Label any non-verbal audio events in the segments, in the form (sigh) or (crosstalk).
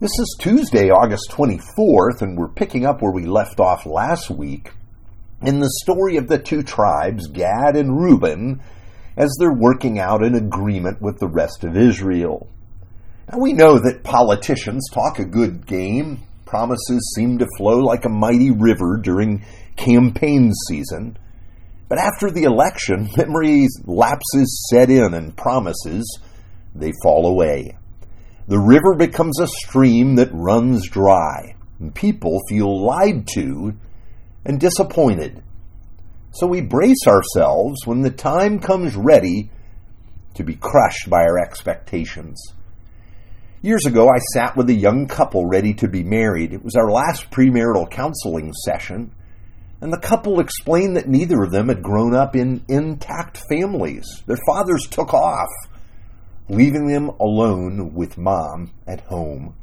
This is Tuesday, August 24th, and we're picking up where we left off last week in the story of the two tribes, Gad and Reuben, as they're working out an agreement with the rest of Israel. Now we know that politicians talk a good game. Promises seem to flow like a mighty river during campaign season. But after the election, (laughs) memory lapses set in and promises, they fall away. The river becomes a stream that runs dry, and people feel lied to and disappointed. So we brace ourselves when the time comes ready to be crushed by our expectations. Years ago, I sat with a young couple ready to be married. It was our last premarital counseling session, and the couple explained that neither of them had grown up in intact families. Their fathers took off leaving them alone with mom at home.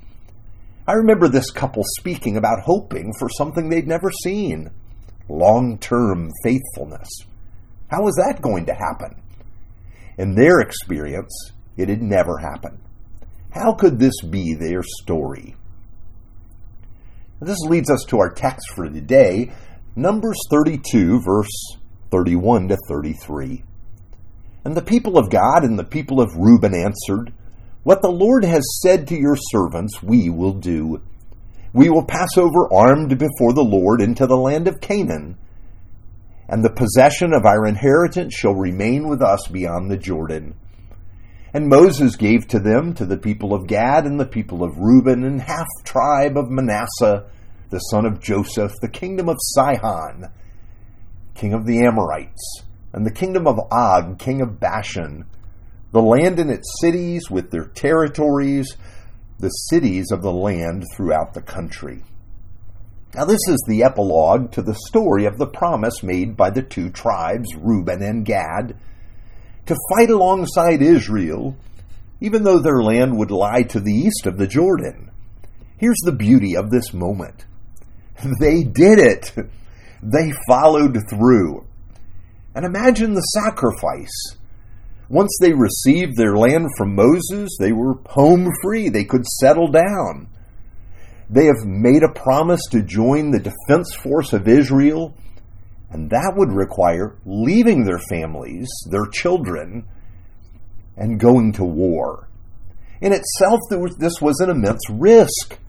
I remember this couple speaking about hoping for something they'd never seen long term faithfulness. How was that going to happen? In their experience, it had never happened. How could this be their story? This leads us to our text for today, Numbers 32, verse 31 to 33. And the people of Gad and the people of Reuben answered, What the Lord has said to your servants, we will do. We will pass over armed before the Lord into the land of Canaan, and the possession of our inheritance shall remain with us beyond the Jordan. And Moses gave to them, to the people of Gad and the people of Reuben and half tribe of Manasseh, the son of Joseph, the kingdom of Sihon, king of the Amorites and the kingdom of Og, king of Bashan, the land and its cities with their territories, the cities of the land throughout the country. Now, this is the epilogue to the story of the promise made by the two tribes, Reuben and Gad, to fight alongside Israel, even though their land would lie to the east of the Jordan. Here's the beauty of this moment (laughs) they did it, they followed through. And imagine the sacrifice. Once they received their land from Moses, they were home free. They could settle down. They have made a promise to join the defense force of Israel, and that would require leaving their families, their children, and going to war. In itself, this was an immense risk.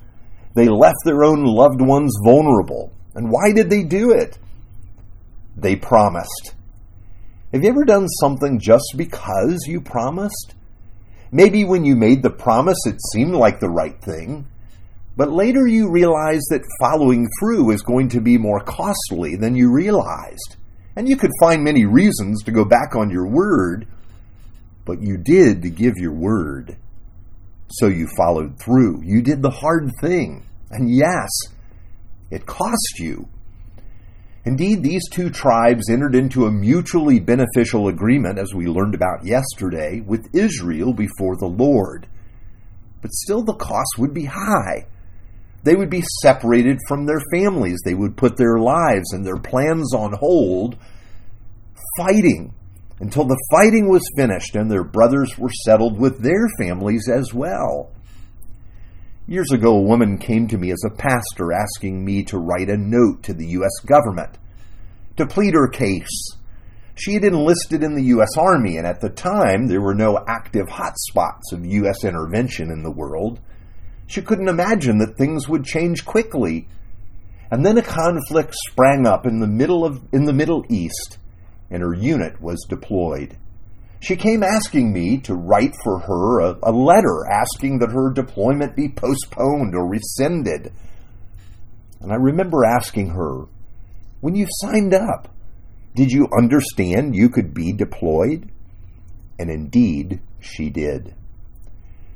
They left their own loved ones vulnerable. And why did they do it? They promised. Have you ever done something just because you promised? Maybe when you made the promise, it seemed like the right thing, but later you realized that following through is going to be more costly than you realized. And you could find many reasons to go back on your word, but you did to give your word. So you followed through. You did the hard thing. And yes, it cost you. Indeed, these two tribes entered into a mutually beneficial agreement, as we learned about yesterday, with Israel before the Lord. But still, the cost would be high. They would be separated from their families. They would put their lives and their plans on hold, fighting until the fighting was finished and their brothers were settled with their families as well. Years ago, a woman came to me as a pastor asking me to write a note to the U.S. government to plead her case. She had enlisted in the U.S. Army, and at the time, there were no active hotspots of U.S. intervention in the world. She couldn't imagine that things would change quickly. And then a conflict sprang up in the middle of in the Middle East, and her unit was deployed. She came asking me to write for her a, a letter asking that her deployment be postponed or rescinded. And I remember asking her, when you signed up, did you understand you could be deployed? And indeed, she did.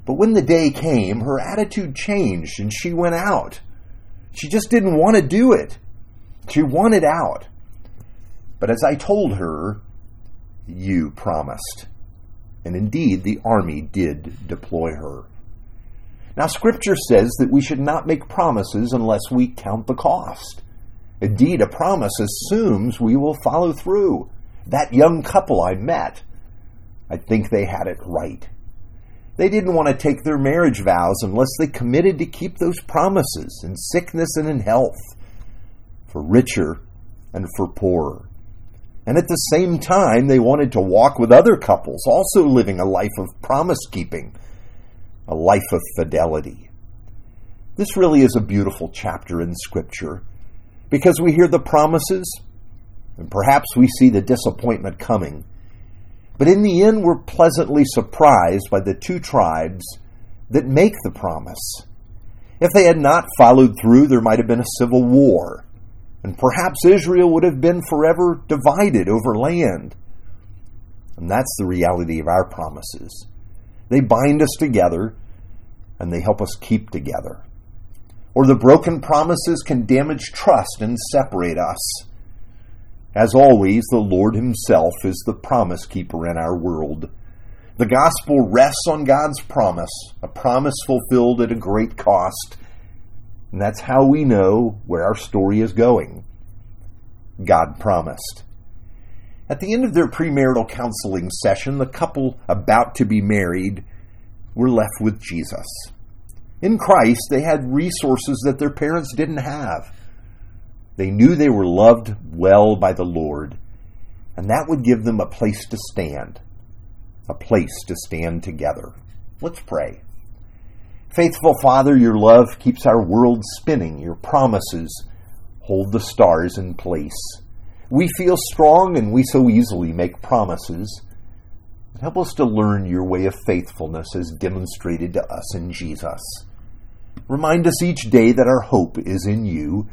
But when the day came, her attitude changed and she went out. She just didn't want to do it. She wanted out. But as I told her, you promised. And indeed, the army did deploy her. Now, Scripture says that we should not make promises unless we count the cost. Indeed, a promise assumes we will follow through. That young couple I met, I think they had it right. They didn't want to take their marriage vows unless they committed to keep those promises in sickness and in health, for richer and for poorer. And at the same time, they wanted to walk with other couples, also living a life of promise keeping, a life of fidelity. This really is a beautiful chapter in Scripture because we hear the promises and perhaps we see the disappointment coming. But in the end, we're pleasantly surprised by the two tribes that make the promise. If they had not followed through, there might have been a civil war, and perhaps Israel would have been forever divided over land. And that's the reality of our promises. They bind us together, and they help us keep together. Or the broken promises can damage trust and separate us. As always, the Lord Himself is the promise keeper in our world. The gospel rests on God's promise, a promise fulfilled at a great cost. And that's how we know where our story is going. God promised. At the end of their premarital counseling session, the couple about to be married were left with Jesus. In Christ, they had resources that their parents didn't have. They knew they were loved well by the Lord, and that would give them a place to stand, a place to stand together. Let's pray. Faithful Father, your love keeps our world spinning. Your promises hold the stars in place. We feel strong and we so easily make promises. Help us to learn your way of faithfulness as demonstrated to us in Jesus. Remind us each day that our hope is in you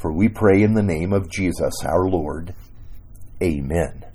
for we pray in the name of Jesus our Lord. Amen.